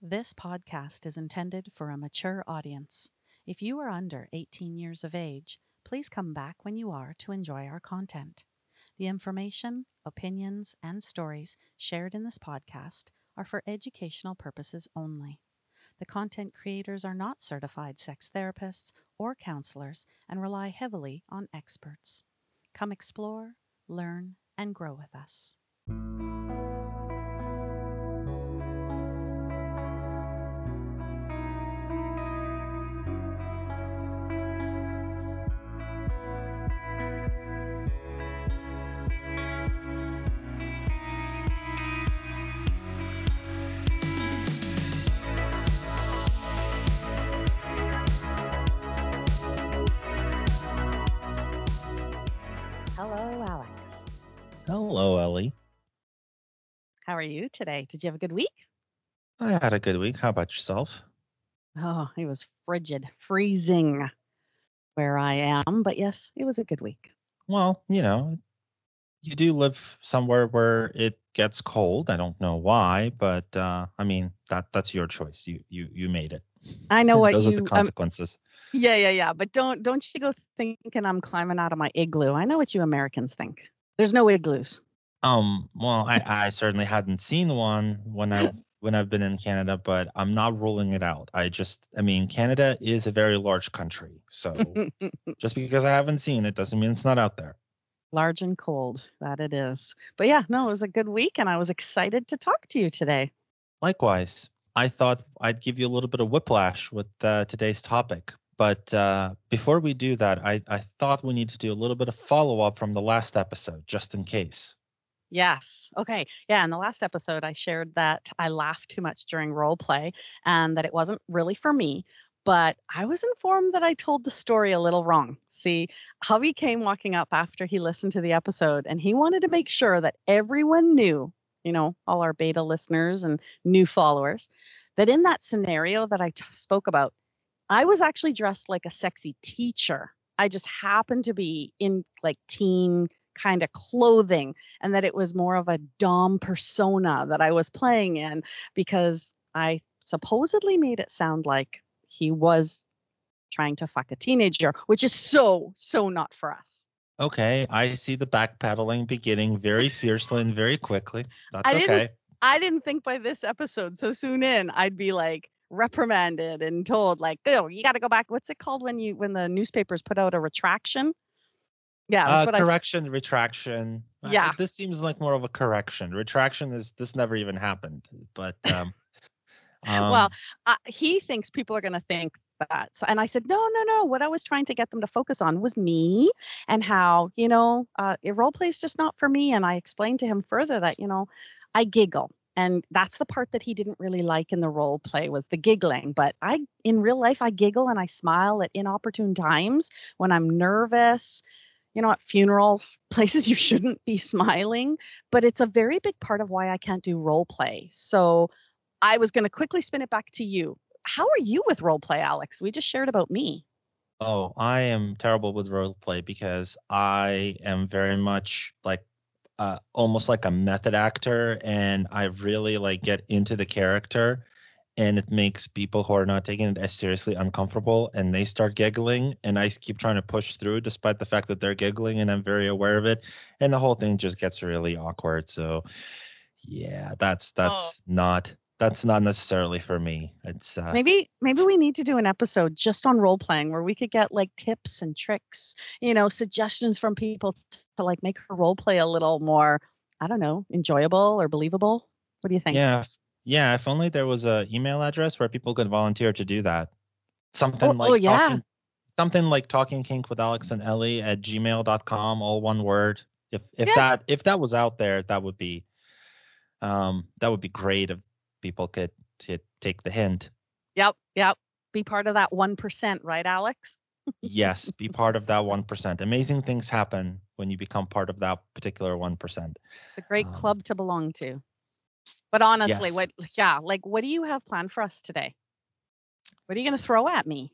This podcast is intended for a mature audience. If you are under 18 years of age, please come back when you are to enjoy our content. The information, opinions, and stories shared in this podcast are for educational purposes only. The content creators are not certified sex therapists or counselors and rely heavily on experts. Come explore, learn, and grow with us. You today? Did you have a good week? I had a good week. How about yourself? Oh, it was frigid, freezing where I am. But yes, it was a good week. Well, you know, you do live somewhere where it gets cold. I don't know why, but uh, I mean that that's your choice. You you you made it. I know what Those you are the um, consequences. Yeah, yeah, yeah. But don't don't you go thinking I'm climbing out of my igloo. I know what you Americans think. There's no igloos. Um, well, I I certainly hadn't seen one when I when I've been in Canada, but I'm not ruling it out. I just I mean Canada is a very large country. So just because I haven't seen it doesn't mean it's not out there. Large and cold, that it is. But yeah, no, it was a good week and I was excited to talk to you today. Likewise, I thought I'd give you a little bit of whiplash with uh, today's topic. But uh, before we do that, I, I thought we need to do a little bit of follow up from the last episode, just in case. Yes. Okay. Yeah. In the last episode, I shared that I laughed too much during role play and that it wasn't really for me. But I was informed that I told the story a little wrong. See, Hubby came walking up after he listened to the episode and he wanted to make sure that everyone knew, you know, all our beta listeners and new followers, that in that scenario that I t- spoke about, I was actually dressed like a sexy teacher. I just happened to be in like teen kind of clothing and that it was more of a dom persona that I was playing in because I supposedly made it sound like he was trying to fuck a teenager, which is so, so not for us. Okay, I see the backpedaling beginning very fiercely and very quickly. That's I didn't- okay. I didn't think by this episode so soon in I'd be like reprimanded and told like, oh, you got to go back. What's it called when you when the newspapers put out a retraction? Yeah, that's Uh, what I correction, retraction. Uh, Yeah. this seems like more of a correction. Retraction is this never even happened. But um, well, um, uh, he thinks people are going to think that. So, and I said, no, no, no. What I was trying to get them to focus on was me and how, you know, uh, a role play is just not for me. And I explained to him further that, you know, I giggle. And that's the part that he didn't really like in the role play was the giggling. But I, in real life, I giggle and I smile at inopportune times when I'm nervous, you know, at funerals, places you shouldn't be smiling. But it's a very big part of why I can't do role play. So I was going to quickly spin it back to you. How are you with role play, Alex? We just shared about me. Oh, I am terrible with role play because I am very much like uh, almost like a method actor, and I really like get into the character, and it makes people who are not taking it as seriously uncomfortable, and they start giggling, and I keep trying to push through despite the fact that they're giggling, and I'm very aware of it, and the whole thing just gets really awkward. So, yeah, that's that's not that's not necessarily for me. It's uh, Maybe maybe we need to do an episode just on role playing where we could get like tips and tricks, you know, suggestions from people to like make her role play a little more, I don't know, enjoyable or believable. What do you think? Yeah, yeah. If only there was a email address where people could volunteer to do that. Something Oh, like oh, yeah. talking, something like talking kink with Alex and Ellie at gmail.com, all one word. If if Yeah. that if that was out there, that would be um that would be great if people could to take the hint. Yep, yep. Be part of that 1%, right, Alex? Yes, be part of that one percent. Amazing things happen when you become part of that particular one percent. The great Um, club to belong to. But honestly, Yes. what yeah, like what do you have planned for us today? What are you going to throw at me?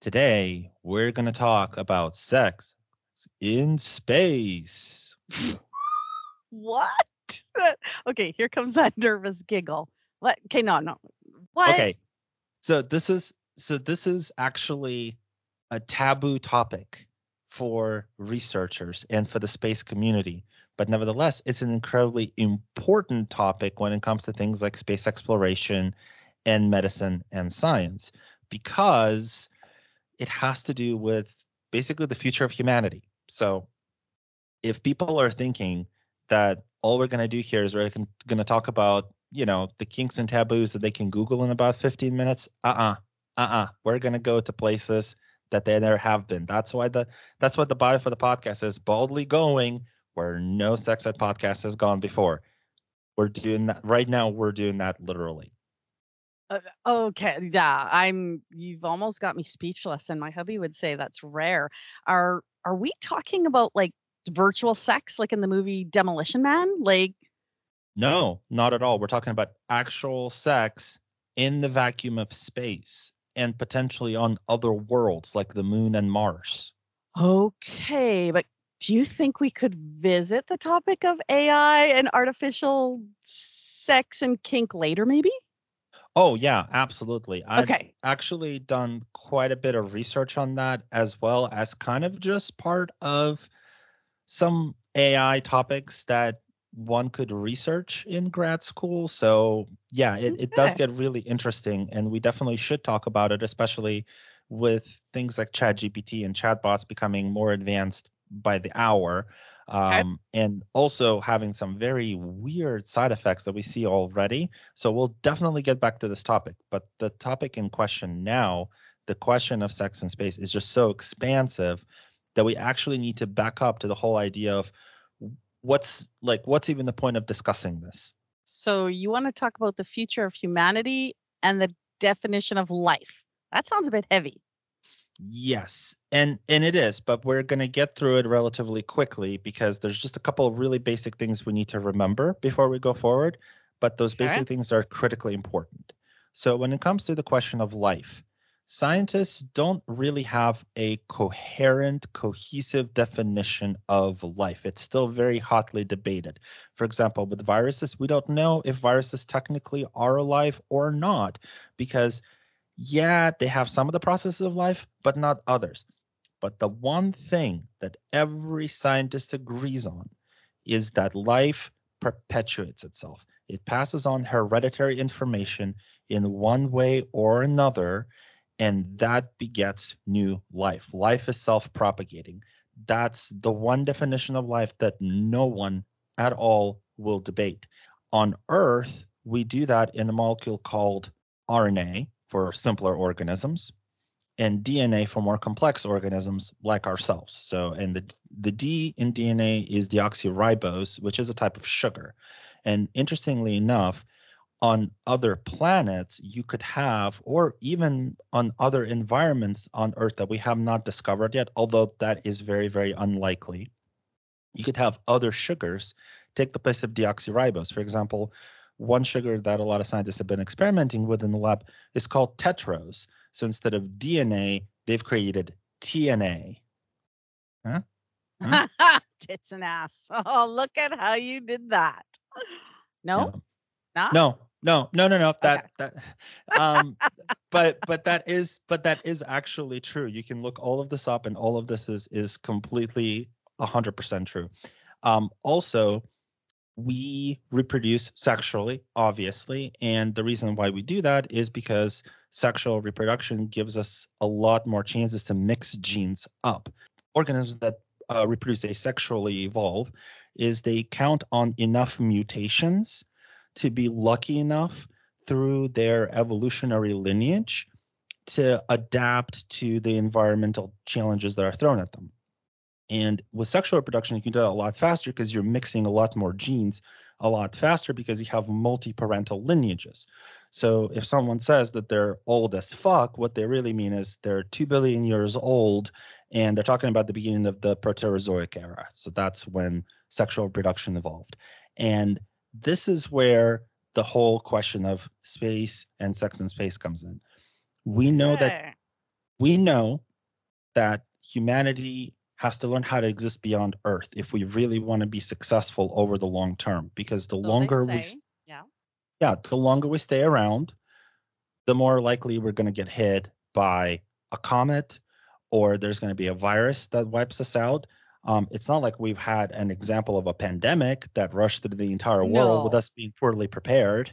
Today we're gonna talk about sex in space. What? okay, here comes that nervous giggle. What? Okay, no, no. What? Okay. So this is so this is actually a taboo topic for researchers and for the space community. But nevertheless, it's an incredibly important topic when it comes to things like space exploration and medicine and science because it has to do with basically the future of humanity. So if people are thinking that all we're going to do here is we're going to talk about, you know, the kinks and taboos that they can Google in about 15 minutes, uh-uh, uh-uh. We're going to go to places that they never have been. That's why the that's what the bio for the podcast is boldly going where no sex ed podcast has gone before. We're doing that right now. We're doing that literally. Uh, okay, yeah, I'm. You've almost got me speechless, and my hubby would say that's rare. Are are we talking about like virtual sex, like in the movie Demolition Man? Like, no, not at all. We're talking about actual sex in the vacuum of space and potentially on other worlds like the moon and Mars. Okay, but do you think we could visit the topic of AI and artificial sex and kink later, maybe? Oh, yeah, absolutely. I've Okay. actually done quite a bit of research on that as well as kind of just part of some AI topics that one could research in grad school. So yeah, it, it does get really interesting and we definitely should talk about it, especially with things like ChatGPT and chatbots becoming more advanced by the hour. Okay. Um, and also having some very weird side effects that we see already. So we'll definitely get back to this topic. But the topic in question now, the question of sex in space, is just so expansive that we actually need to back up to the whole idea of what's like what's even the point of discussing this So you want to talk about the future of humanity and the definition of life? That sounds a bit heavy. Yes and and it is but we're going to get through it relatively quickly because there's just a couple of really basic things we need to remember before we go forward but those Okay. basic things are critically important. So when it comes to the question of life scientists don't really have a coherent cohesive definition of life. It's still very hotly debated. For example with viruses we don't know if viruses technically are alive or not because yeah, they have some of the processes of life, but not others. But the one thing that every scientist agrees on is that life perpetuates itself. It passes on hereditary information in one way or another, and that begets new life. Life is self propagating. That's the one definition of life that no one at all will debate. On Earth, we do that in a molecule called RNA for simpler organisms and DNA for more complex organisms like ourselves. So, and the the D in DNA is deoxyribose, which is a type of sugar. And interestingly enough, on other planets, you could have, or even on other environments on Earth that we have not discovered yet, although that is very, very unlikely, you could have other sugars take the place of deoxyribose. For example, one sugar that a lot of scientists have been experimenting with in the lab is called tetrose. So instead of DNA, they've created TNA. Huh? Tits and ass. Oh, look at how you did that. No, not? No, no, no, no, no. That Okay. that um but but that is but that is actually true. You can look all of this up and all of this is is completely 100% true. Um also we reproduce sexually obviously and the reason why we do that is because sexual reproduction gives us a lot more chances to mix genes up organisms that uh, reproduce asexually evolve is they count on enough mutations to be lucky enough through their evolutionary lineage to adapt to the environmental challenges that are thrown at them. And with sexual reproduction, you can do that a lot faster because you're mixing a lot more genes a lot faster because you have multi-parental lineages. So if someone says that they're old as fuck, what they really mean is they're 2 billion years old and they're talking about the beginning of the Proterozoic era. So that's when sexual reproduction evolved. And this is where the whole question of space and sex in space comes in. We know that we know that humanity has to learn how to exist beyond earth if we really want to be successful over the long term because the So longer we yeah. yeah the longer we stay around the more likely we're going to get hit by a comet or there's going to be a virus that wipes us out. Um, it's not like we've had an example of a pandemic that rushed through the entire world with us being poorly prepared.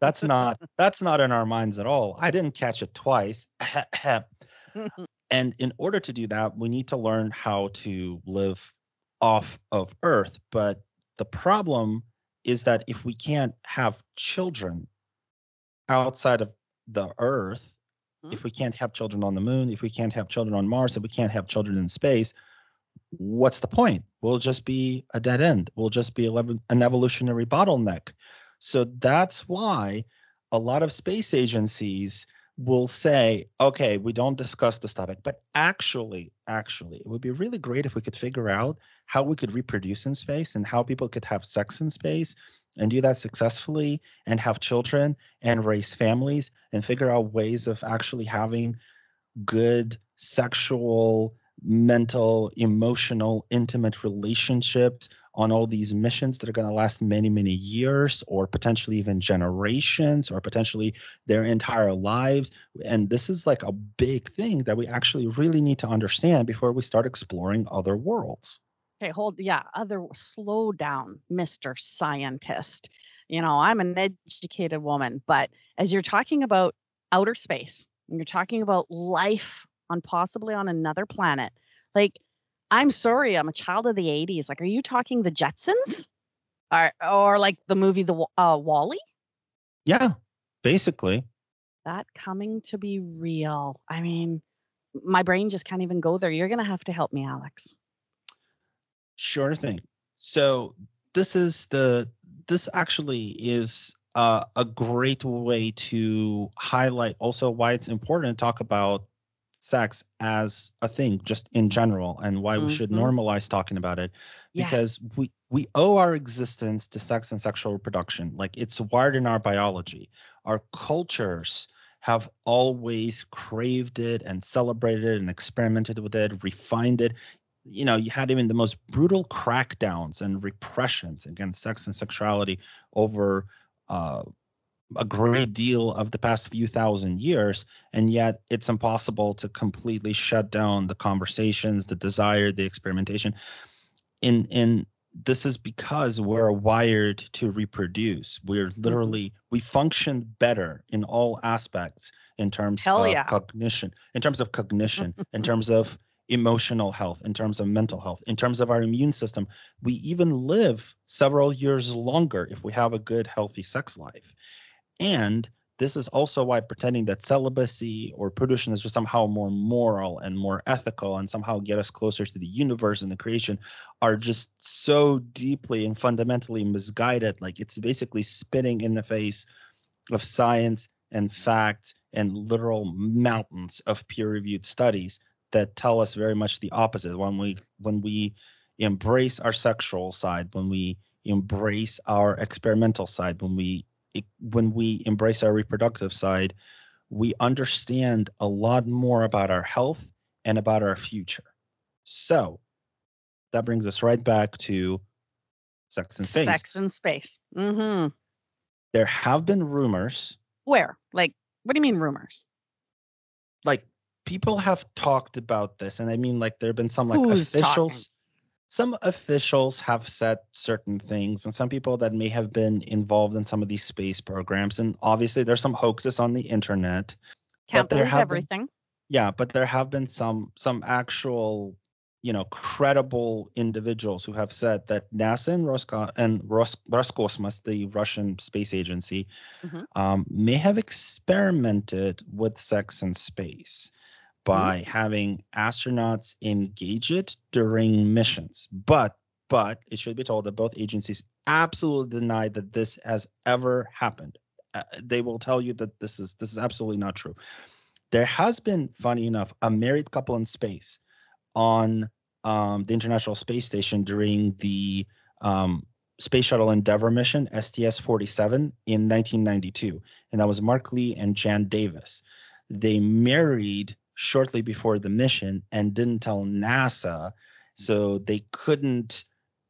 That's not that's not in our minds at all. I didn't catch it twice. and in order to do that, we need to learn how to live off of Earth. But the problem is that if we can't have children outside of the Earth, Mhm. if we can't have children on the moon, if we can't have children on Mars, if we can't have children in space, what's the point? We'll just be a dead end. We'll just be an evolutionary bottleneck. So that's why a lot of space agencies will say, okay, we don't discuss this topic, but actually, actually, it would be really great if we could figure out how we could reproduce in space and how people could have sex in space and do that successfully and have children and raise families and figure out ways of actually having good sexual, mental, emotional, intimate relationships on all these missions that are going to last many, many years or potentially even generations or potentially their entire lives. And this is like a big thing that we actually really need to understand before we start exploring other worlds. Okay, hold. Yeah, other. Slow down, Mister Scientist. You know, I'm an educated woman, but as you're talking about outer space, and you're talking about life on possibly on another planet, like, I'm sorry, I'm a child of the '80s. Like, are you talking the Jetsons, or or like the movie the uh, WALL-E? Yeah, basically. That coming to be real. I mean, my brain just can't even go there. You're gonna have to help me, Alex. Sure thing. So this is the this actually is uh, a great way to highlight also why it's important to talk about sex as a thing just in general and why we should Mhm. normalize talking about it because Yes. we we owe our existence to sex and sexual reproduction like it's wired in our biology our cultures have always craved it and celebrated it and experimented with it refined it you know you had even the most brutal crackdowns and repressions against sex and sexuality over uh, a great deal of the past few thousand years and yet it's impossible to completely shut down the conversations the desire the experimentation. In in this is because we're wired to reproduce. We're mm-hmm. literally we function better in all aspects in terms Hell of yeah. cognition in terms of cognition in terms of emotional health in terms of mental health in terms of our immune system. We even live several years longer if we have a good healthy sex life and this is also why pretending that celibacy or prudishness is somehow more moral and more ethical and somehow get us closer to the universe and the creation are just so deeply and fundamentally misguided. Like it's basically spitting in the face of science and fact and literal mountains of peer-reviewed studies that tell us very much the opposite. When we when we embrace our sexual side, when we embrace our experimental side, when we it- when we embrace our reproductive side, we understand a lot more about our health and about our future. So that brings us right back to sex and space. Sex in space. Mm-hmm. There have been rumors, Where? Like, what do you mean rumors? like people have talked about this, and I mean, like there have been some like Who's talking? Some officials have said certain things, and some people that may have been involved in some of these space programs. And obviously, there's some hoaxes on the internet. Can't there believe have been- everything. yeah but there have been some some actual you know credible individuals who have said that nasa and, Rosco- and Ros- roscosmos the russian space agency Mhm. um, may have experimented with sex in space by having astronauts engage it during missions. But but it should be told that both agencies absolutely deny that this has ever happened. Uh, they will tell you that this is this is absolutely not true. There has been funny enough a married couple in space on um, the international space station during the um, space shuttle endeavour mission sts-47 in 1992 and that was mark lee and jan davis. They married shortly before the mission and didn't tell nasa so they couldn't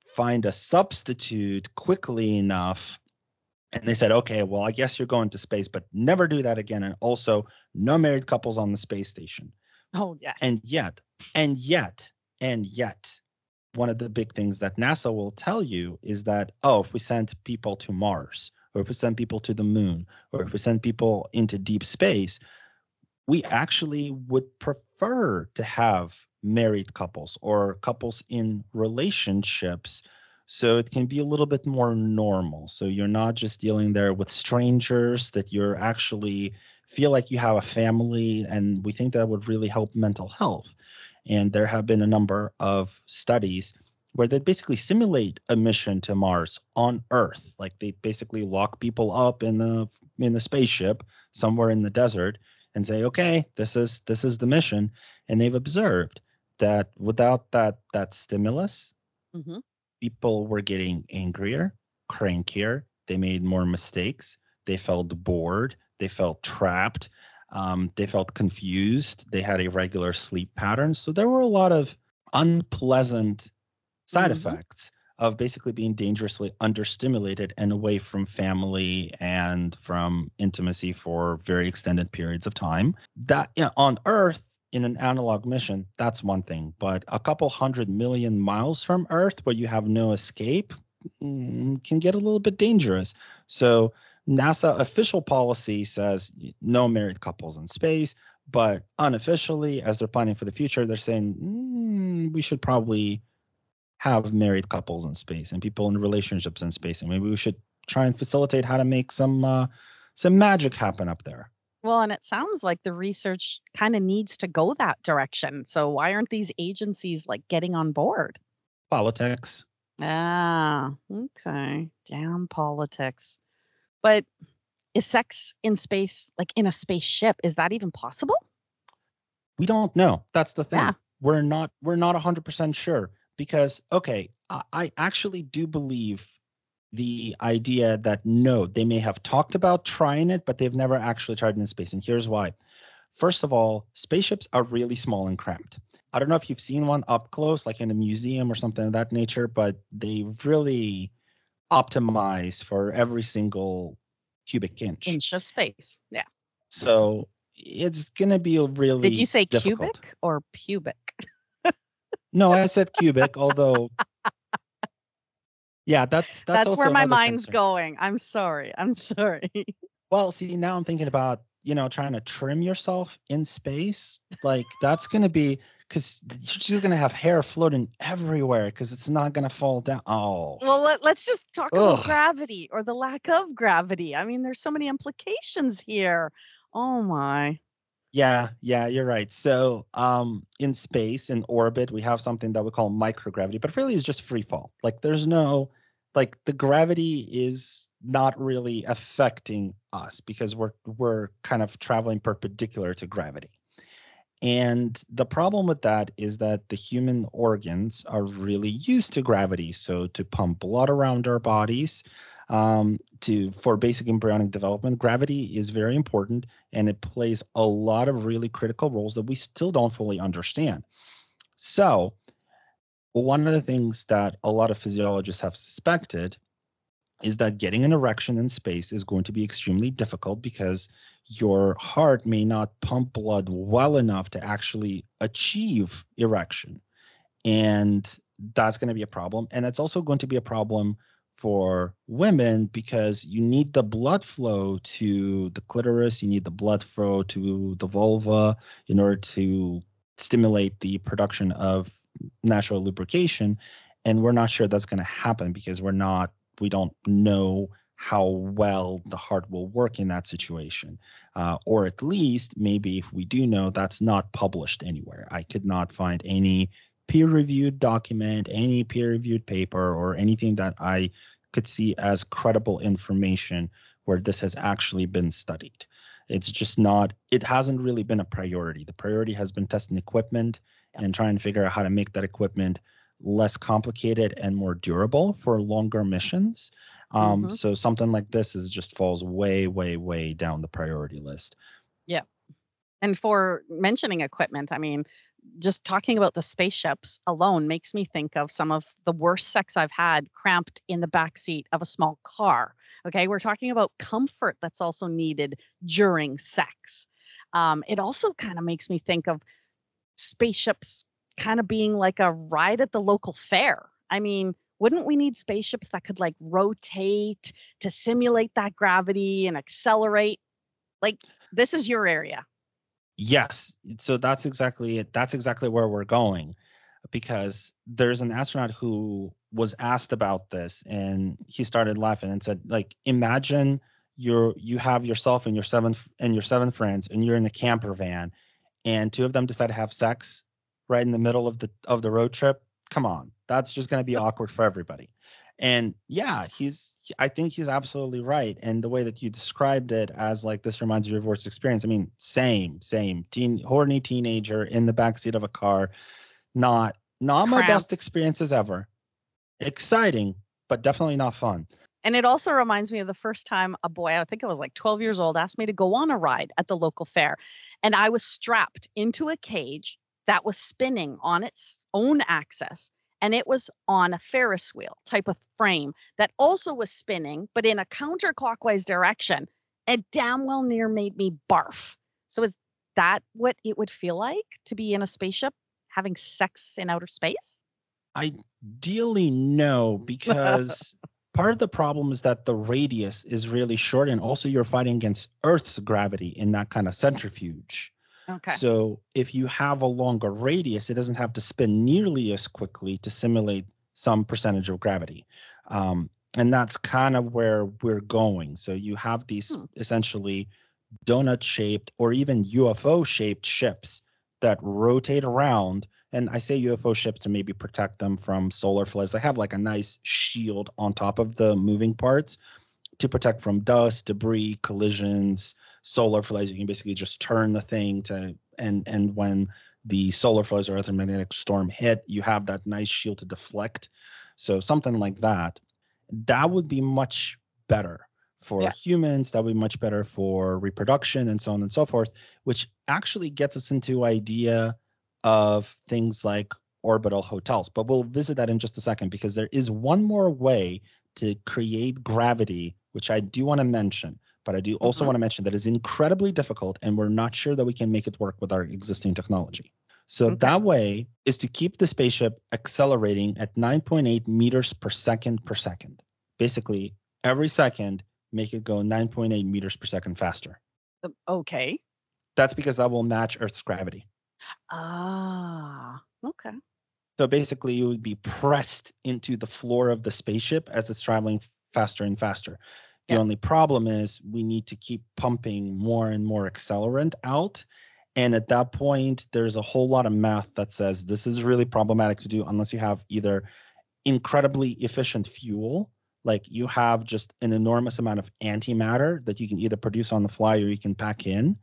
find a substitute quickly enough And they said, okay, well, I guess you're going to space, but never do that again. And also, no married couples on the space station. Oh, yes. And yet, and yet, and yet, one of the big things that NASA will tell you is that, oh, if we send people to Mars, or if we send people to the moon, or if we send people into deep space, we actually would prefer to have married couples or couples in relationships so it can be a little bit more normal so you're not just dealing there with strangers that you're actually feel like you have a family and we think that would really help mental health and there have been a number of studies where they basically simulate a mission to Mars on Earth. Like they basically lock people up in the in the spaceship somewhere in the desert and say, "Okay, this is this is the mission." And they've observed that without that that stimulus, hmm people were getting angrier, crankier. They made more mistakes. They felt bored. They felt trapped. Um, they felt confused. They had irregular sleep patterns. So there were a lot of unpleasant side Mhm. effects of basically being dangerously understimulated and away from family and from intimacy for very extended periods of time. That you know, on Earth in an analog mission, that's one thing, but a couple hundred million miles from Earth where you have no escape mm, can get a little bit dangerous. So NASA official policy says no married couples in space, but unofficially, as they're planning for the future, they're saying mm, we should probably have married couples in space and people in relationships in space, and maybe we should try and facilitate how to make some uh, some magic happen up there. Well, and it sounds like the research kind of needs to go that direction. So why aren't these agencies like getting on board? Politics. Ah, okay. Damn politics. But is sex in space, like in a spaceship, is that even possible? We don't know. That's the thing. Yeah. We're not we're not 100% sure because okay, I, I actually do believe the idea that no, they may have talked about trying it, but they've never actually tried it in space. And here's why. First of all, spaceships are really small and cramped. I don't know if you've seen one up close, like in a museum or something of that nature, but they really optimize for every single cubic inch. Inch of space. Yes. So it's gonna be a really Did you say difficult. cubic or pubic? No, I said cubic, although yeah, that's that's, That's, also where my mind's concern. going. I'm sorry. I'm sorry. Well, see, now I'm thinking about, you know, trying to trim yourself in space. Like that's going to be because you're just going to have hair floating everywhere because it's not going to fall down. Oh, well, let, let's just talk about gravity or the lack of gravity. I mean, there's so many implications here. Oh my. Yeah, yeah, you're right. So, um, in space, in orbit, we have something that we call microgravity, but really it's just free fall. Like there's no, like the gravity is not really affecting us because we're we're kind of traveling perpendicular to gravity. And the problem with that is that the human organs are really used to gravity. So to pump blood around our bodies, um, to for basic embryonic development, gravity is very important, and it plays a lot of really critical roles that we still don't fully understand. So, one of the things that a lot of physiologists have suspected is that getting an erection in space is going to be extremely difficult because your heart may not pump blood well enough to actually achieve erection. And that's going to be a problem. And it's also going to be a problem for women because you need the blood flow to the clitoris, you need the blood flow to the vulva in order to stimulate the production of natural lubrication. And we're not sure that's going to happen because we're not, we don't know how well the heart will work in that situation. Uh, or at least, maybe if we do know, that's not published anywhere. I could not find any peer reviewed document, any peer reviewed paper, or anything that I could see as credible information where this has actually been studied. It's just not, it hasn't really been a priority. The priority has been testing equipment and trying to figure out how to make that equipment less complicated and more durable for longer missions. Um, Mhm. So something like this is just falls way, way, way down the priority list. Yeah. And for mentioning equipment, I mean, just talking about the spaceships alone makes me think of some of the worst sex I've had cramped in the back seat of a small car. Okay, we're talking about comfort that's also needed during sex. Um, it also kind of makes me think of spaceships kind of being like a ride at the local fair. I mean, wouldn't we need spaceships that could like rotate to simulate that gravity and accelerate? Like, this is your area. Yes. So that's exactly it. That's exactly where we're going because there's an astronaut who was asked about this and he started laughing and said like imagine you're you have yourself and your seven and your seven friends and you're in a camper van and two of them decide to have sex right in the middle of the of the road trip come on that's just going to be awkward for everybody and yeah he's i think he's absolutely right. And the way that you described it as like this reminds you of your worst experience. I mean same same. Teen horny teenager in the backseat of a car. Not not my best experiences ever. Exciting but definitely not fun. And it also reminds me of the first time a boy, I think I was like 12 years old, asked me to go on a ride at the local fair. And I was strapped into a cage that was spinning on its own axis. And it was on a Ferris wheel type of frame that also was spinning, but in a counterclockwise direction. And damn well near made me barf. So, is that what it would feel like to be in a spaceship having sex in outer space? Ideally, no, because part of the problem is that the radius is really short and also you're fighting against earth's gravity in that kind of centrifuge okay. So if you have a longer radius it doesn't have to spin nearly as quickly to simulate some percentage of gravity. Um, and that's kind of where we're going. So you have these hmm. essentially donut shaped or even ufo shaped ships that rotate around. And I say UFO ships to maybe protect them from solar flares. They have like a nice shield on top of the moving parts to protect from dust, debris, collisions, solar flares. You can basically just turn the thing to and and when the solar flares or electromagnetic storm hit, you have that nice shield to deflect. So something like that, that would be much better for yeah. humans. That would be much better for reproduction and so on and so forth. Which actually gets us into idea of things like orbital hotels. But we'll visit that in just a second because there is one more way to create gravity, which I do want to mention. But I do also mm-hmm. want to mention that is incredibly difficult, and we're not sure that we can make it work with our existing technology. So okay. that way is to keep the spaceship accelerating at 9.8 meters per second per second. Basically, every second, make it go 9.8 meters per second faster. Okay. That's because that will match Earth's gravity. Ah, okay. So basically, you would be pressed into the floor of the spaceship as it's traveling faster and faster. The only problem is we need to keep pumping more and more accelerant out. And at that point, there's a whole lot of math that says this is really problematic to do unless you have either incredibly efficient fuel, like you have just an enormous amount of antimatter that you can either produce on the fly or you can pack in,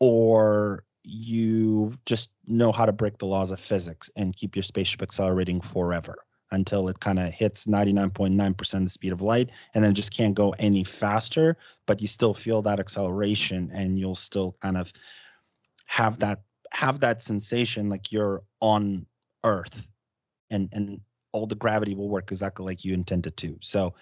or you just know how to break the laws of physics and keep your spaceship accelerating forever until it kind of hits 99.9% the speed of light and then it just can't go any faster but you still feel that acceleration and you'll still kind of have that have that sensation like you're on earth and and all the gravity will work exactly like you intended to so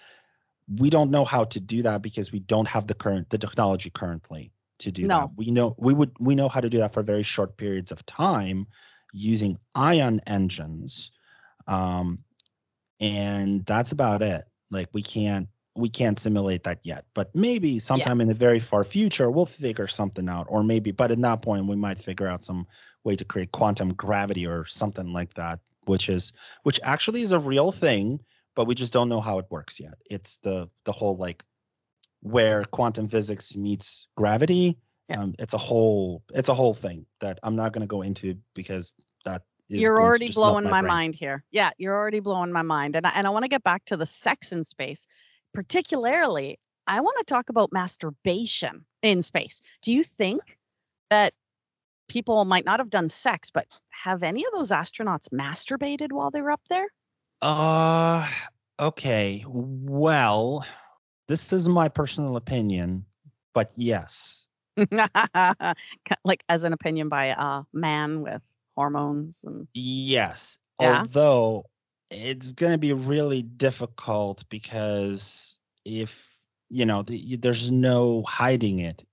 we don't know how to do that because we don't have the current the technology currently to do no. that. We know we would we know how to do that for very short periods of time using ion engines. Um, and that's about it. Like we can't we can't simulate that yet. But maybe sometime yeah. in the very far future we'll figure something out. Or maybe, but at that point we might figure out some way to create quantum gravity or something like that, which is which actually is a real thing, but we just don't know how it works yet. It's the the whole like where quantum physics meets gravity. Yeah. Um, it's a whole it's a whole thing that I'm not going to go into because that you're already blowing my, my mind here. Yeah, you're already blowing my mind, and I, and I want to get back to the sex in space, particularly. I want to talk about masturbation in space. Do you think that people might not have done sex, but have any of those astronauts masturbated while they were up there? Uh, okay. Well, this is my personal opinion, but yes. like as an opinion by a man with hormones and Yes. Yeah. Although it's going to be really difficult because if, you know, the, there's no hiding it.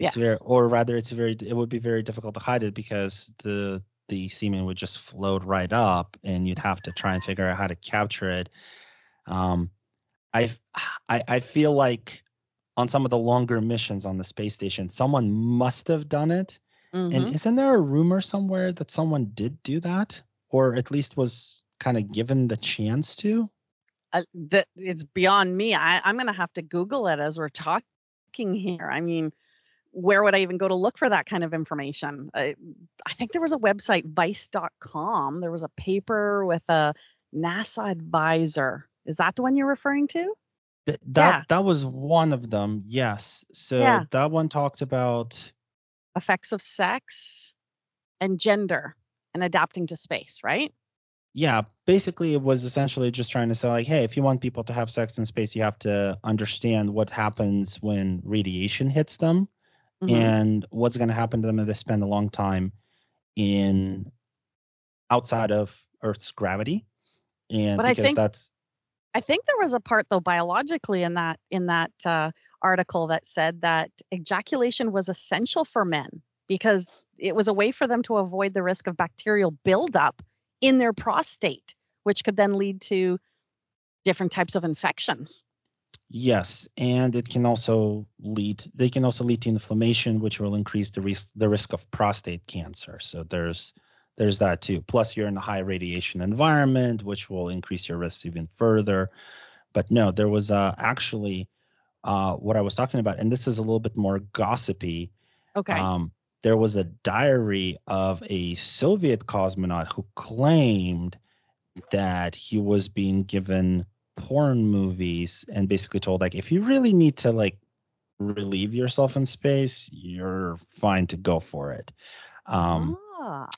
It's very, Yes. or rather, it's very, it would be very difficult to hide it because the, the semen would just float right up and you'd have to try and figure out how to capture it. Um, I, I, I feel like on some of the longer missions on the space station, someone must have done it. Mhm. And isn't there a rumor somewhere that someone did do that, or at least was kind of given the chance to? uh, that it's beyond me. I, I'm going to have to Google it as we're talking here. I mean, where would I even go to look for that kind of information? I, I think there was a website, vice.com. There was a paper with a NASA advisor. Is that the one you're referring to? Th- that Yeah. that was one of them. Yes. So Yeah. that one talked about Effects of sex and gender and adapting to space, right? yeah, basically it was essentially just trying to say like, hey, if you want people to have sex in space, you have to understand what happens when radiation hits them Mhm. and what's going to happen to them if they spend a long time in outside of Earth's gravity. And But I because think- that's I think there was a part though biologically in that in that uh, article that said that ejaculation was essential for men because it was a way for them to avoid the risk of bacterial buildup in their prostate, which could then lead to different types of infections. Yes, and it can also lead. They can also lead to inflammation, which will increase the risk the risk of prostate cancer. So there's there's that too. Plus, you're in a high radiation environment, which will increase your risks even further. But no, there was uh, actually uh, what I was talking about, and this is a little bit more gossipy. Okay. Um, there was a diary of a Soviet cosmonaut who claimed that he was being given porn movies and basically told like if you really need to like relieve yourself in space, you're fine to go for it. Um, ah,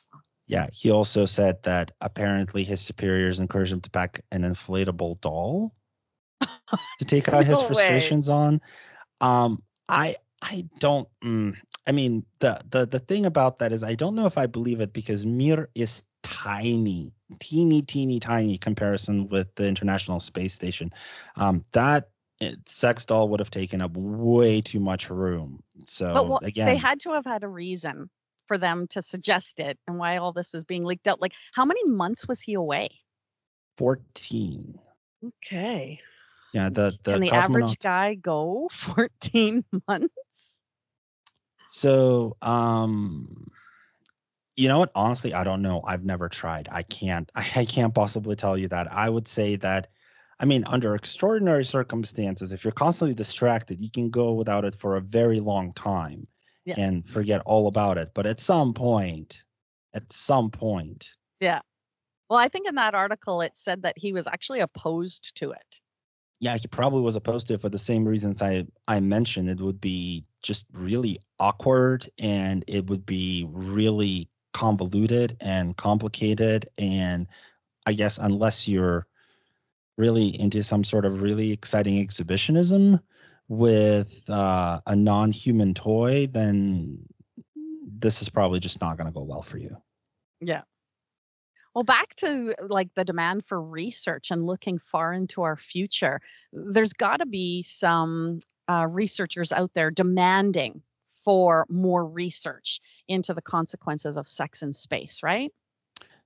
yeah, he also said that apparently his superiors encouraged him to pack an inflatable doll to take out his No way. frustrations on. Um, I I don't. Mm, I mean, the the the thing about that is I don't know if I believe it because Mir is tiny, teeny, teeny, tiny comparison with the International Space Station. Um, that uh, sex doll would have taken up way too much room. So but what, again, they had to have had a reason for them to suggest it and why all this is being leaked out. Like, how many months was he away? fourteen. Okay. Yeah, the the Can the cosmonaut. average guy go 14 months? So, um, you know what? Honestly, I don't know. I've never tried. I can't. I, I can't possibly tell you that. I would say that, I mean, under extraordinary circumstances, if you're constantly distracted, you can go without it for a very long time Yeah. and forget all about it. But at some point, at some point, Yeah. Well, I think in that article it said that he was actually opposed to it. Yeah, he probably was opposed to it for the same reasons I I mentioned. It would be just really awkward, and it would be really convoluted and complicated. And I guess unless you're really into some sort of really exciting exhibitionism with uh, a non-human toy, then this is probably just not going to go well for you. Yeah. Well, back to like the demand for research and looking far into our future, there's got to be some uh, researchers out there demanding for more research into the consequences of sex in space, right?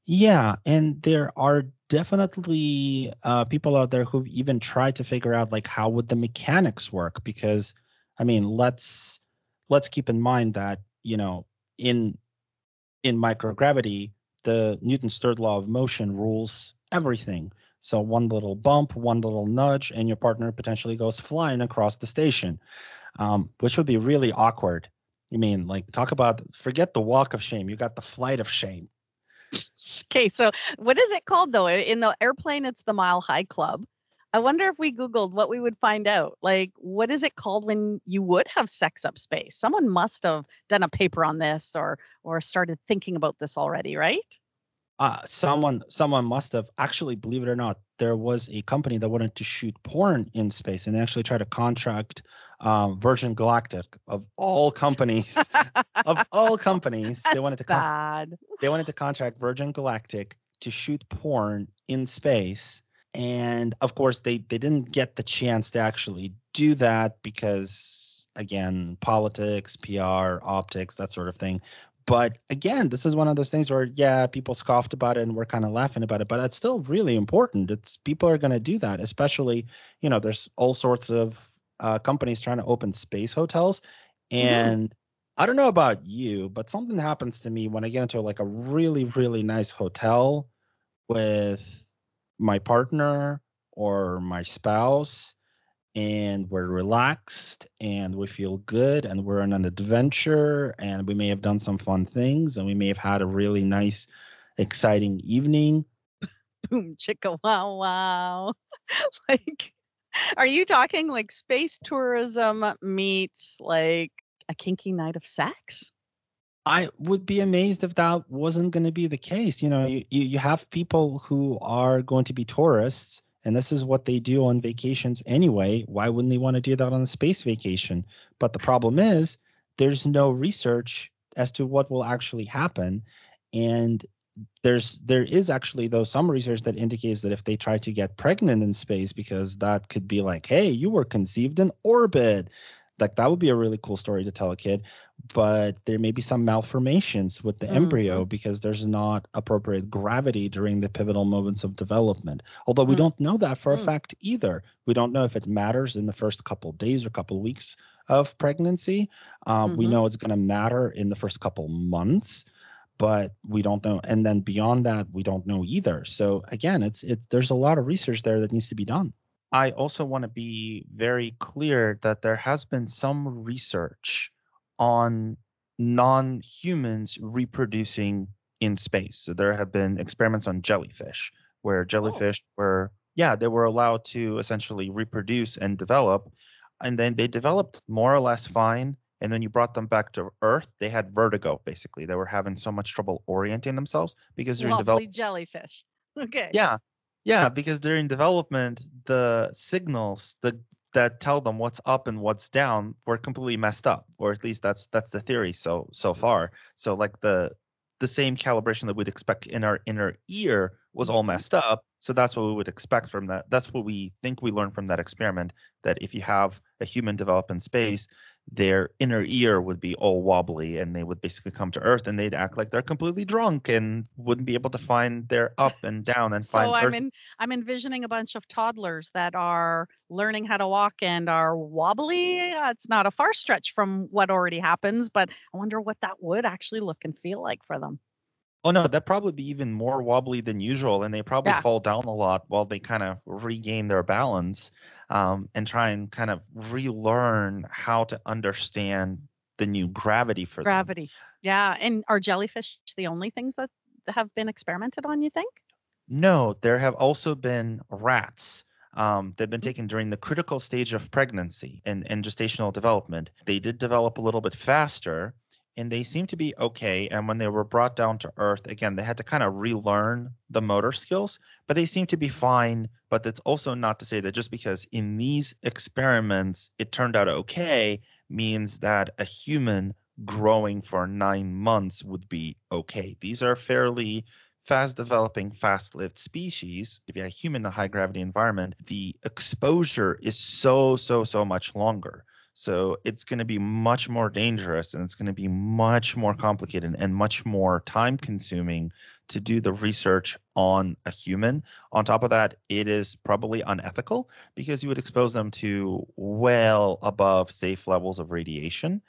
Yeah, and there are definitely uh, people out there who've even tried to figure out like how would the mechanics work because I mean let's let's keep in mind that you know in in microgravity the Newton's third law of motion rules everything. So one little bump, one little nudge, and your partner potentially goes flying across the station, um, which would be really awkward. You mean like talk about forget the walk of shame, you got the flight of shame. Okay, so what is it called though? In the airplane, it's the Mile High Club. I wonder if we Googled what we would find out. Like, what is it called when you would have sex up space? Someone must have done a paper on this or or started thinking about this already, right? uh, someone someone must have actually believe it or not there was a company that wanted to shoot porn in space and they actually tried to contract um, virgin galactic of all companies of all companies That's they wanted to con- bad. they wanted to contract virgin galactic to shoot porn in space and of course they they didn't get the chance to actually do that because again politics pr optics that sort of thing. But again this is one of those things where yeah people scoffed about it and we're kind of laughing about it but it's still really important. It's people are going to do that especially you know there's all sorts of uh, companies trying to open space hotels. And i don't know about you but something happens to me when i get into like a really really nice hotel with my partner or my spouse and we're relaxed and we feel good and we're on an adventure and we may have done some fun things and we may have had a really nice exciting evening Boom chicka wow wow. like are you talking like space tourism meets like a kinky night of sex? I would be amazed if that wasn't going to be the case. You know you, you have people who are going to be tourists and this is what they do on vacations anyway. Why wouldn't they want to do that on a space vacation? But the problem is there's no research as to what will actually happen. And there's there is actually though some research that indicates that if they try to get pregnant in space because that could be like hey you were conceived in orbit like that would be a really cool story to tell a kid but there may be some malformations with the embryo because there's not appropriate gravity during the pivotal moments of development although we Mm. don't know that for a Mm. fact either we don't know if it matters in the first couple days or couple weeks of pregnancy um, we Mhm. know it's going to matter in the first couple months but we don't know and then beyond that we don't know either so again it's it's there's a lot of research there that needs to be done I also want to be very clear that there has been some research on non humans reproducing in space. So there have been experiments on jellyfish where oh. jellyfish were, yeah, they were allowed to essentially reproduce and develop. And then they developed more or less fine. And then you brought them back to Earth, they had vertigo, basically. They were having so much trouble orienting themselves because they're development. jellyfish. Okay. Yeah. Yeah, because during development, the signals the that tell them what's up and what's down were completely messed up, or at least that's that's the theory so so far. So like the the same calibration that we'd expect in our inner ear was all mm-hmm. messed up. So that's what we would expect from that. That's what we think we learned from that experiment. That if you have a human develop in space, their inner ear would be all wobbly and they would basically come to earth and they'd act like they're completely drunk and wouldn't be able to find their up and down and So find I'm earth. in I'm envisioning a bunch of toddlers that are learning how to walk and are wobbly. It's not a far stretch from what already happens, but I wonder what that would actually look and feel like for them. Oh no, that'd probably be even more wobbly than usual, and they probably Yeah. fall down a lot while they kind of regain their balance um, and try and kind of relearn how to understand the new gravity for them. Gravity. Yeah. And are jellyfish the only things that have been experimented on, you think? No, there have also been rats. Um, they've been Mm. taken during the critical stage of pregnancy and, and gestational development. They did develop a little bit faster and they seem to be okay. And when they were brought down to earth, again, they had to kind of relearn the motor skills, but they seem to be fine. But it's also not to say that just because in these experiments it turned out okay means that a human growing for nine months would be okay. These are fairly fast developing, fast lived species, if you have a human in a high gravity environment, the exposure is so, so, so much longer. So it's going to be much more dangerous and it's going to be much more complicated and much more time consuming to do the research on a human. On top of that, it is probably unethical because you would expose them to well above safe levels of radiation.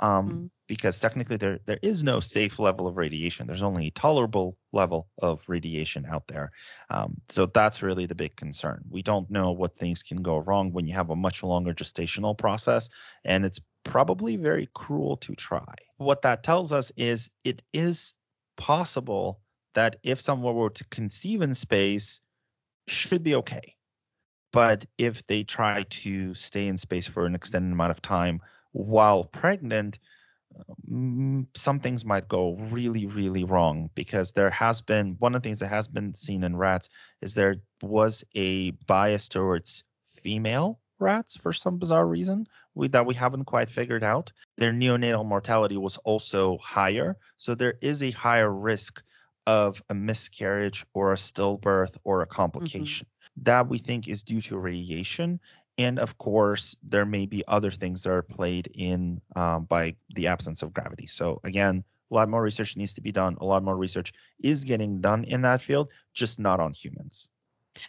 Um, Mhm. Because technically, there there is no safe level of radiation. There's only a tolerable level of radiation out there. Um, so that's really the big concern. We don't know what things can go wrong when you have a much longer gestational process, and it's probably very cruel to try. What that tells us is it is possible that if someone were to conceive in space, should be okay. But if they try to stay in space for an extended amount of time while pregnant, mm, some things might go really, really wrong because there has been one of the things that has been seen in rats is there was a bias towards female rats for some bizarre reason we, that we haven't quite figured out. Their neonatal mortality was also higher, so there is a higher risk of a miscarriage or a stillbirth or a Mm-hmm. complication. That we think is due to radiation. And of course, there may be other things that are played in um, by the absence of gravity. So, again, a lot more research needs to be done. A lot more research is getting done in that field, just not on humans.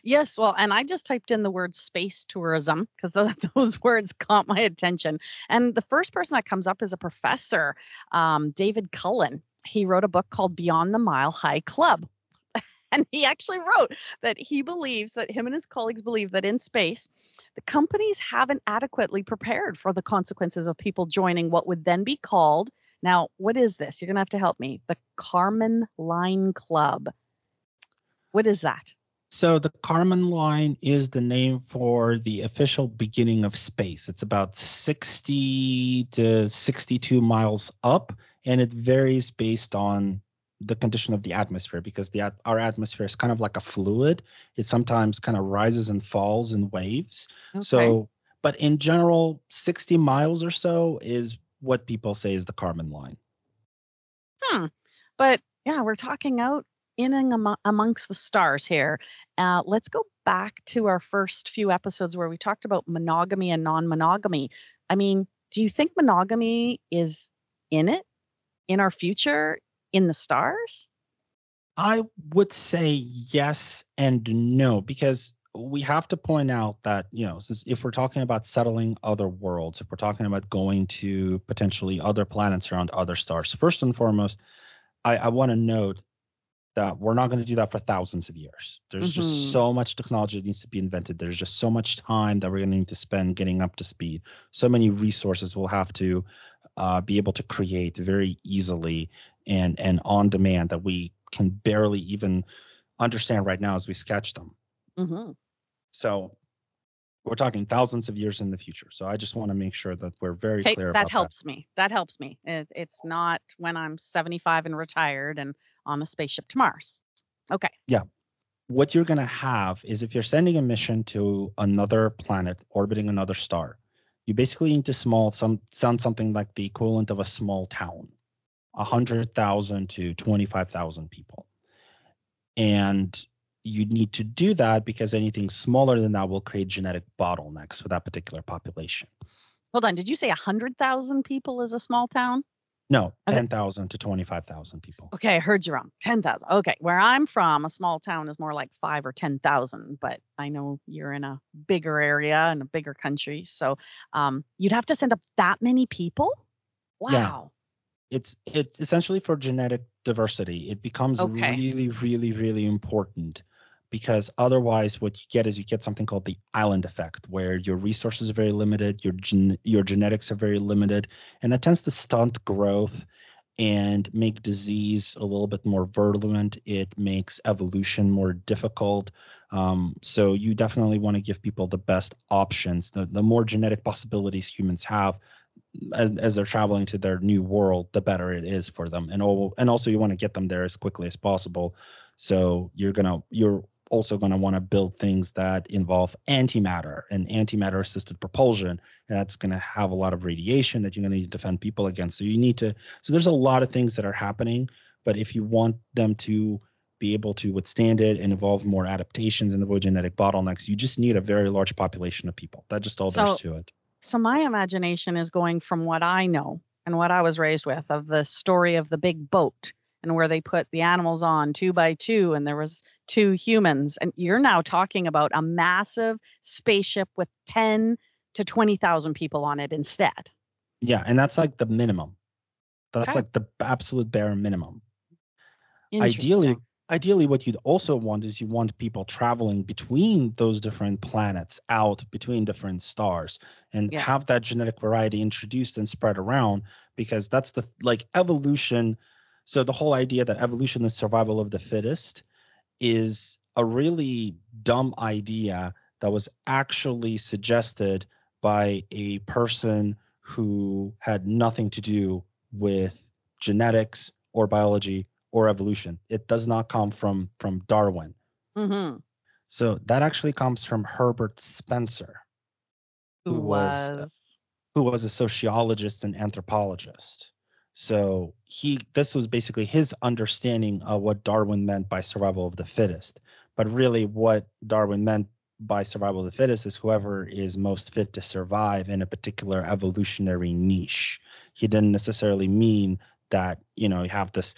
Yes, well, and I just typed in the word space tourism because those words caught my attention. And the first person that comes up is a professor, um, David Cullen. He wrote a book called Beyond the Mile High Club. And he actually wrote that he believes that him and his colleagues believe that in space, the companies haven't adequately prepared for the consequences of people joining what would then be called. Now, what is this? You're going to have to help me. The Kármán Line Club. What is that? So the Kármán line is the name for the official beginning of space. It's about 60 to 62 miles up, and it varies based on the condition of the atmosphere because the our atmosphere is kind of like a fluid. It sometimes kind of rises and falls in waves. Okay. So, but in general, 60 miles or so is what people say is the Kármán line. Hmm. But yeah, we're talking out in and amo- amongst the stars here. Uh, let's go back to our first few episodes where we talked about monogamy and non monogamy. I mean, do you think monogamy is in it, in our future, in the stars? I would say yes and no because we have to point out that you know since if we're talking about settling other worlds if we're talking about going to potentially other planets around other stars first and foremost i, I want to note that we're not going to do that for thousands of years there's Mhm. just so much technology that needs to be invented there's just so much time that we're going to need to spend getting up to speed so many resources we'll have to uh, be able to create very easily and and on demand that we can barely even understand right now as we sketch them Mm-hmm. so we're talking thousands of years in the future. So I just want to make sure that we're very Okay, clear that helps me. That helps me. It, it's not when I'm 75 and retired and on a spaceship to Mars. Okay. Yeah. What you're going to have is if you're sending a mission to another planet orbiting another star, you basically need to small some send something like the equivalent of a small town, 100,000 to 25,000 people. And you need to do that because anything smaller than that will create genetic bottlenecks for that particular population. Hold on. Did you say 100,000 people is a small town? No, Okay. 10,000 to 25,000 people. Okay, I heard you wrong. 10,000. Okay, where I'm from, a small town is more like 5 or 10,000, but I know you're in a bigger area and a bigger country. So, um you'd have to send up that many people? Yeah. Wow. it's it's essentially for genetic diversity it becomes Okay. really really really important because otherwise what you get is you get something called the island effect where your resources are very limited your gen- your genetics are very limited and that tends to stunt growth and make disease a little bit more virulent it makes evolution more difficult um, so you definitely want to give people the best options the, the more genetic possibilities humans have as, as they're traveling to their new world, the better it is for them. And all, and also you want to get them there as quickly as possible. So you're gonna you're also gonna want to build things that involve antimatter and antimatter assisted propulsion. And that's gonna have a lot of radiation that you're gonna need to defend people against. So you need to so there's a lot of things that are happening. But if you want them to be able to withstand it and evolve more adaptations and avoid genetic bottlenecks, you just need a very large population of people. That just all So- there's to it. So my imagination is going from what I know and what I was raised with of the story of the big boat and where they put the animals on two by two and there was two humans and you're now talking about a massive spaceship with 10 to 20,000 people on it instead. Yeah, and that's like the minimum. That's Okay. like the absolute bare minimum. Ideally, ideally, what you'd also want is you want people traveling between those different planets, out between different stars, and Yeah. have that genetic variety introduced and spread around because that's the like evolution. So the whole idea that evolution is survival of the fittest is a really dumb idea that was actually suggested by a person who had nothing to do with genetics or biology or evolution. It does not come from from Darwin. hmm So that actually comes from Herbert Spencer, Who, Who was, was, who was a sociologist and anthropologist. So he this was basically his understanding of what Darwin meant by survival of the fittest. But really what Darwin meant by survival of the fittest is whoever is most fit to survive in a particular evolutionary niche. He didn't necessarily mean that, you know, you have this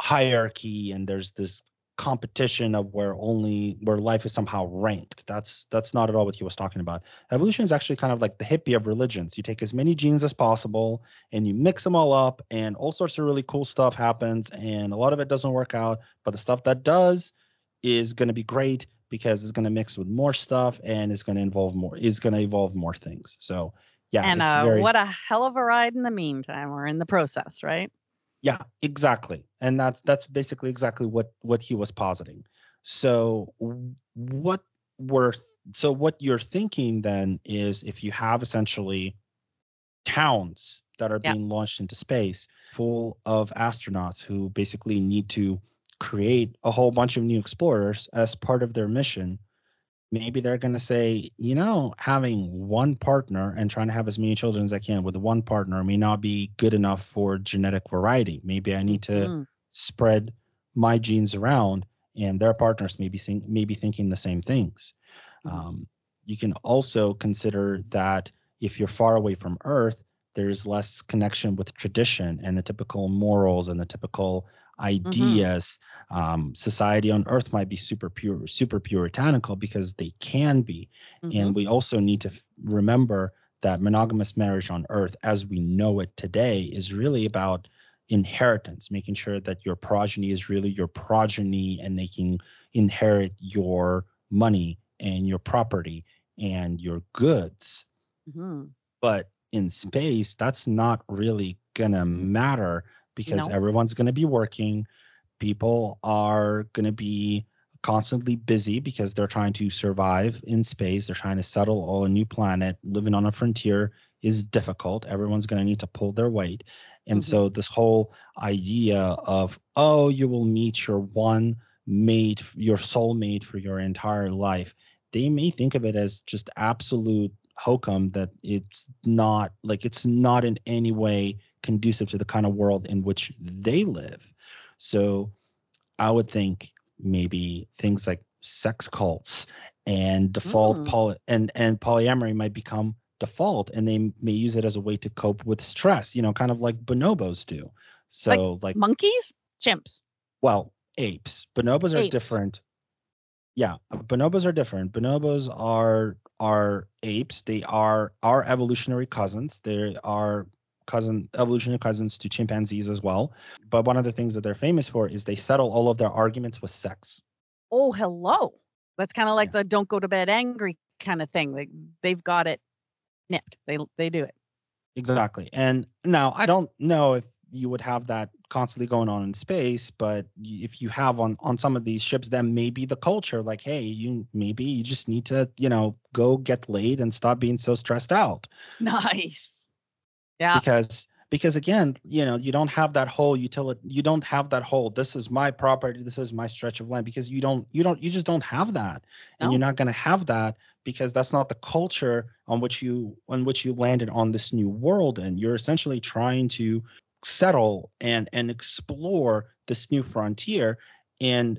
hierarchy and there's this competition of where only where life is somehow ranked. That's that's not at all what he was talking about. Evolution is actually kind of like the hippie of religions. You take as many genes as possible and you mix them all up and all sorts of really cool stuff happens and a lot of it doesn't work out, but the stuff that does is going to be great because it's going to mix with more stuff and it's going to involve more is going to evolve more things. So, yeah, and it's uh, very what a hell of a ride in the meantime, or in the process, right? Yeah, exactly. And that's that's basically exactly what what he was positing. So what we're so what you're thinking then is if you have essentially towns that are Yeah. being launched into space full of astronauts who basically need to create a whole bunch of new explorers as part of their mission maybe they're going to say you know having one partner and trying to have as many children as i can with one partner may not be good enough for genetic variety. Maybe i need to Mm, spread my genes around and their partners may be, think, may be thinking the same things. Mhm. um, you can also consider that if you're far away from earth there's less connection with tradition and the typical morals and the typical ideas um, society on earth might be super pure super puritanical because they can be mhm. and we also need to f- remember that monogamous marriage on earth as we know it today is really about inheritance making sure that your progeny is really your progeny and they can inherit your money and your property and your goods Mhm. but in space that's not really gonna matter because No. everyone's gonna be working. People are gonna be constantly busy because they're trying to survive in space. They're trying to settle on a new planet. Living on a frontier is difficult. Everyone's going to need to pull their weight. And Mhm. so this whole idea of oh you will meet your one mate your soulmate for your entire life they may think of it as just absolute hokum that it's not like it's not in any way conducive to the kind of world in which they live. So i would think maybe things like sex cults and default Mm. poly and and polyamory might become default and they may use it as a way to cope with stress you know kind of like bonobos do. So like, Monkeys, chimps. well apes. Bonobos are Apes. different. Yeah bonobos are different. Bonobos are are apes. They are our evolutionary cousins. They are cousin evolutionary cousins to chimpanzees as well but one of the things that they're famous for is they settle all of their arguments with sex Oh, hello. That's kind of like Yeah. the "don't go to bed angry" kind of thing. Like they've got it nipped. They they do it. Exactly. And now I don't know if you would have that constantly going on in space, but if you have on on some of these ships, then maybe the culture, like, hey, you maybe you just need to, you know, go get laid and stop being so stressed out. Nice. Yeah. Because because again, you know, you don't have that whole utility you don't have that whole this is my property, this is my stretch of land, because you don't you don't you just don't have that. And you're not gonna have that because that's not the culture on which you on which you landed on this new world and you're essentially trying to settle and and explore this new frontier and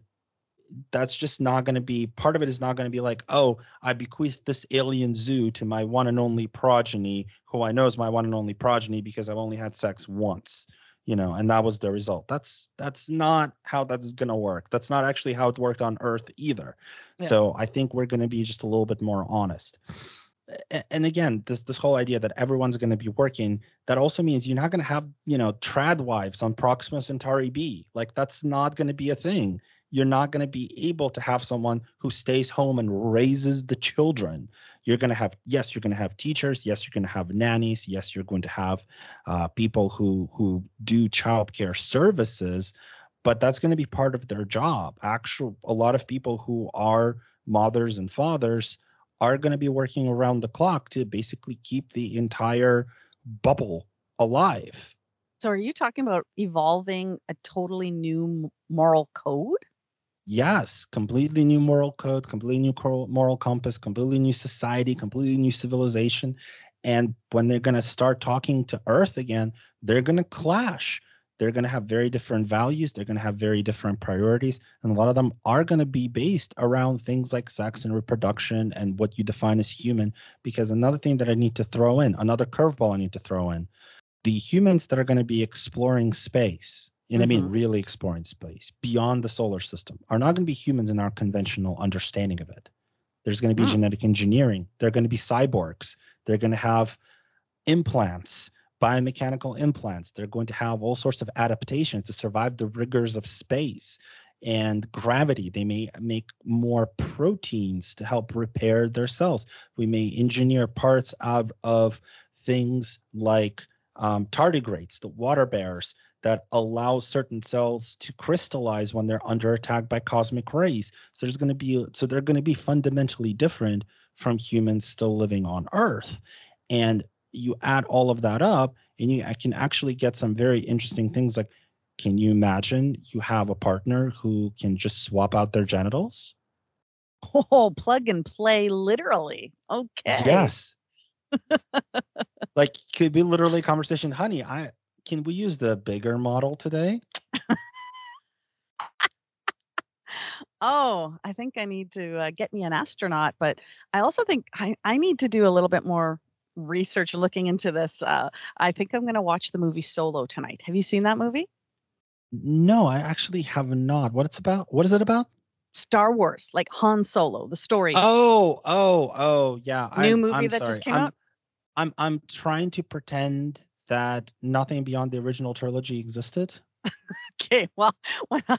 that's just not going to be part of it is not going to be like oh i bequeath this alien zoo to my one and only progeny who i know is my one and only progeny because i've only had sex once you know and that was the result. That's that's not how that's going to work. That's not actually how it worked on earth either. Yeah. so i think we're going to be just a little bit more honest. And again this this whole idea that everyone's going to be working that also means you're not going to have you know trad wives on proxima centauri b. Like that's not going to be a thing you're not going to be able to have someone who stays home and raises the children. You're going to have yes you're going to have teachers yes you're going to have nannies yes you're going to have uh, people who who do childcare services but that's going to be part of their job. Actual a lot of people who are mothers and fathers are going to be working around the clock to basically keep the entire bubble alive. So are you talking about evolving a totally new moral code? Yes, completely new moral code, completely new moral compass, completely new society, completely new civilization. And when they're going to start talking to Earth again, they're going to clash. They're going to have very different values. They're going to have very different priorities. And a lot of them are going to be based around things like sex and reproduction and what you define as human. Because another thing that I need to throw in, another curveball I need to throw in, the humans that are going to be exploring space, and I mean Mhm. really exploring space beyond the solar system, are not going to be humans in our conventional understanding of it. There's going to be Hmm. genetic engineering. They're going to be cyborgs. They're going to have implants, biomechanical implants. They're going to have all sorts of adaptations to survive the rigors of space and gravity. They may make more proteins to help repair their cells. We may engineer parts out of things like um, tardigrades, the water bears, that allow certain cells to crystallize when they're under attack by cosmic rays. So there's going to be so they're going to be fundamentally different from humans still living on Earth, and you add all of that up, and you can actually get some very interesting things like. Can you imagine you have a partner who can just swap out their genitals? Oh, plug and play literally. Okay. Yes. like could be literally a conversation, honey. I can we use the bigger model today? Oh, I think I need to uh, get me an astronaut, but I also think I, I need to do a little bit more research looking into this. Uh, I think I'm going to watch the movie Solo tonight. Have you seen that movie? No, I actually have not. What it's about? What is it about? Star Wars, like Han Solo, the story. Oh, oh, oh, yeah. New I'm- movie I'm that just came I'm, out? I'm I'm trying to pretend that nothing beyond the original trilogy existed. Okay, well, when I,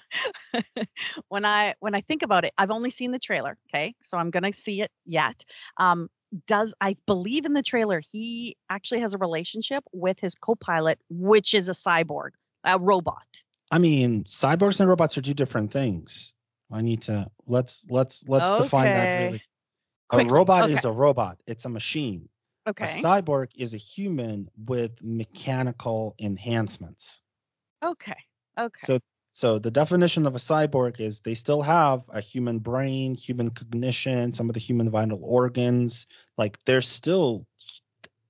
when I when I think about it, I've only seen the trailer. Okay, so I'm gonna see it yet. Um, does I believe in the trailer? He actually has a relationship with his co-pilot, which is a cyborg, a robot. I mean, cyborgs and robots are two different things. I need to let's let's let's define that really. Quickly, A robot okay. is a robot. It's a machine. Okay. A cyborg is a human with mechanical enhancements. Okay. Okay. So so the definition of a cyborg is they still have a human brain, human cognition, some of the human vital organs. Like they're still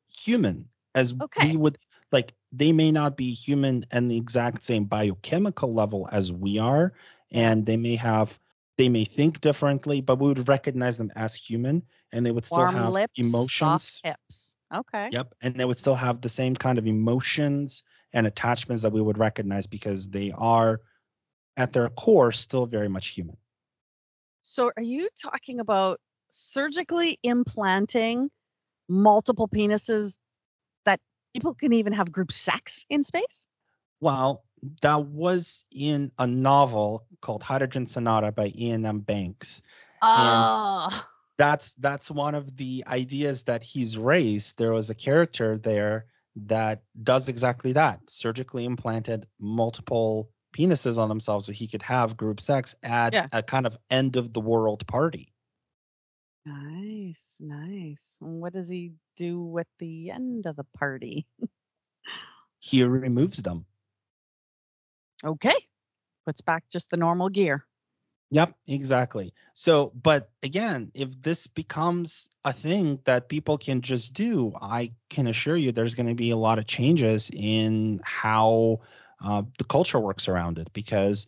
human as Okay. we would like they may not be human and the exact same biochemical level as we are and they may have they may think differently but we would recognize them as human and they would still Warm have lips, emotions soft hips. Okay. Yep. And they would still have the same kind of emotions and attachments that we would recognize because they are at their core still very much human. So are you talking about surgically implanting multiple penises that people can even have group sex in space? Well, that was in a novel called Hydrogen Sonata by Iain M. Banks. Oh, That's that's one of the ideas that he's raised. There was a character there that does exactly that. Surgically implanted multiple penises on themselves so he could have group sex at Yeah. a kind of end of the world party. nice, nice. And What does he do with the end of the party? he removes them. Okay. Puts back just the normal gear. Yep, exactly. So, but again, if this becomes a thing that people can just do, I can assure you there's going to be a lot of changes in how uh, the culture works around it because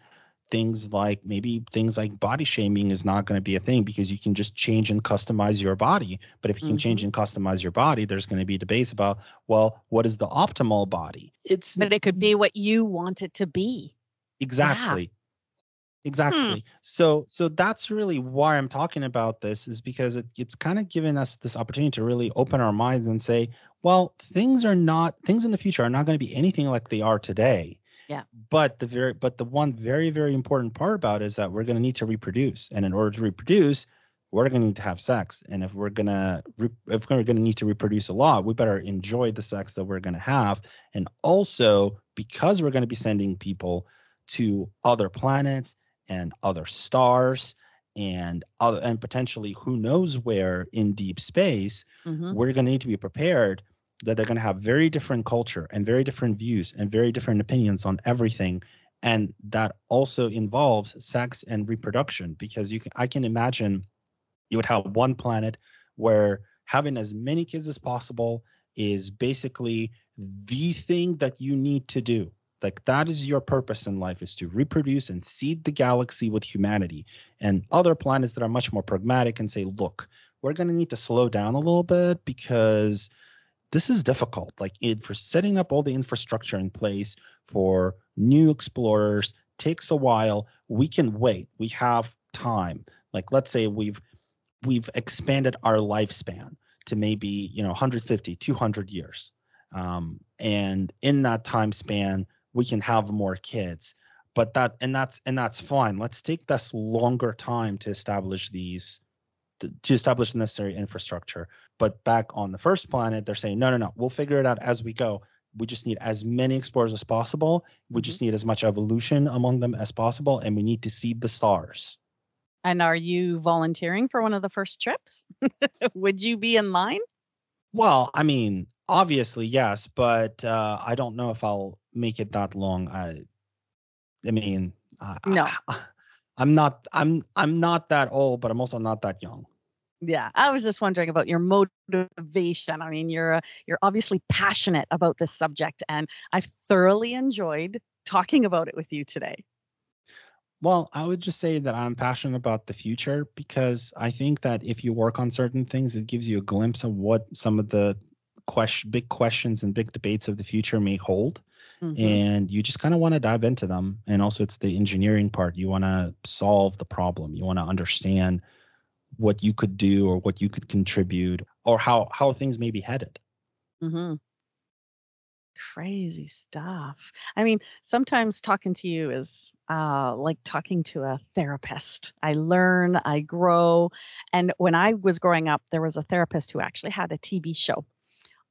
things like maybe things like body shaming is not going to be a thing because you can just change and customize your body. But if you can change mm-hmm. and customize your body, there's going to be debates about, well, what is the optimal body? It's But it could be what you want it to be. exactly hmm. exactly so so that's really why i'm talking about this is because it, it's kind of giving us this opportunity to really open our minds and say well things are not things in the future are not going to be anything like they are today Yeah. but the very but the one very very important part about it is that we're going to need to reproduce and in order to reproduce we're going to need to have sex and if we're going to re- if we're going to need to reproduce a lot we better enjoy the sex that we're going to have and also because we're going to be sending people to other planets and other stars and other and potentially who knows where in deep space Mhm. we're going to need to be prepared that they're going to have very different culture and very different views and very different opinions on everything. And that also involves sex and reproduction because you can i can imagine you would have one planet where having as many kids as possible is basically the thing that you need to do. Like that is your purpose in life is to reproduce and seed the galaxy with humanity. And other planets that are much more pragmatic and say look we're going to need to slow down a little bit because this is difficult like it, for setting up all the infrastructure in place for new explorers takes a while. We can wait. We have time. Like let's say we've we've expanded our lifespan to maybe you know 150 200 years. Um, and in that time span we can have more kids. But that and that's and that's fine. Let's take this longer time to establish these to establish the necessary infrastructure. But back on the first planet they're saying no no no we'll figure it out as we go. We just need as many explorers as possible. We just need as much evolution among them as possible and we need to seed the stars. And are you volunteering for one of the first trips? Would you be in line? well i mean obviously yes but uh, i don't know if i'll make it that long. I i mean I, No. I, i'm not i'm i'm not that old but i'm also not that young Yeah, I was just wondering about your motivation. I mean, you're uh, you're obviously passionate about this subject, and I've thoroughly enjoyed talking about it with you today. Well, I would just say that I'm passionate about the future because I think that if you work on certain things, it gives you a glimpse of what some of the question, big questions and big debates of the future may hold. Mhm. And you just kind of want to dive into them. And also, it's the engineering part. You want to solve the problem. You want to understand what you could do or what you could contribute or how how things may be headed. hmm Crazy stuff. I mean, sometimes talking to you is uh, like talking to a therapist. I learn, I grow. And when I was growing up, there was a therapist who actually had a TV show.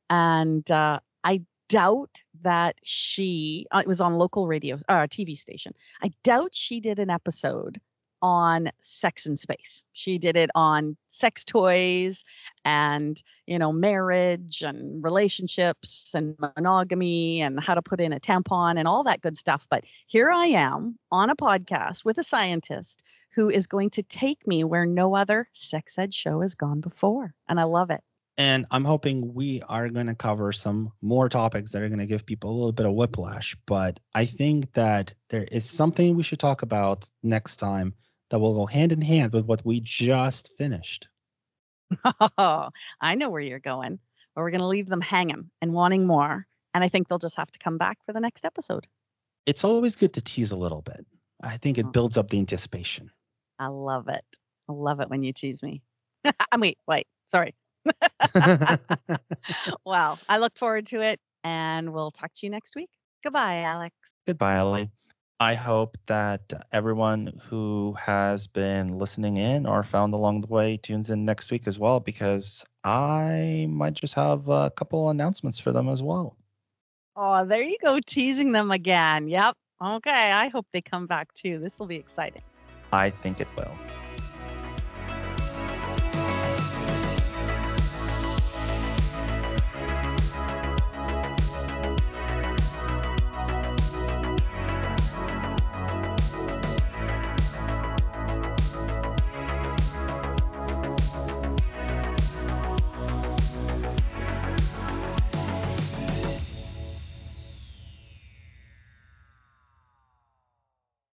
And uh, I doubt that she, uh, it was on local radio, uh, TV station. I doubt she did an episode on sex and space. She did it on sex toys and you know, marriage and relationships and monogamy and how to put in a tampon and all that good stuff. But here I am on a podcast with a scientist who is going to take me where no other sex ed show has gone before. And I love it. And I'm hoping we are going to cover some more topics that are going to give people a little bit of whiplash. But I think that there is something we should talk about next time that will go hand in hand with what we just finished. Oh, I know where you're going. But we're going to leave them hanging and wanting more. And I think they'll just have to come back for the next episode. It's always good to tease a little bit. I think it mm. builds up the anticipation. I love it. I love it when you tease me. I mean, wait, wait, sorry. Wow. I look forward to it and we'll talk to you next week. Goodbye, Alex. Goodbye, Ellie. I hope that everyone who has been listening in or found along the way tunes in next week as well, because I might just have a couple announcements for them as well. Oh, there you go, teasing them again. Yep. Okay. I hope they come back too. This will be exciting. I think it will.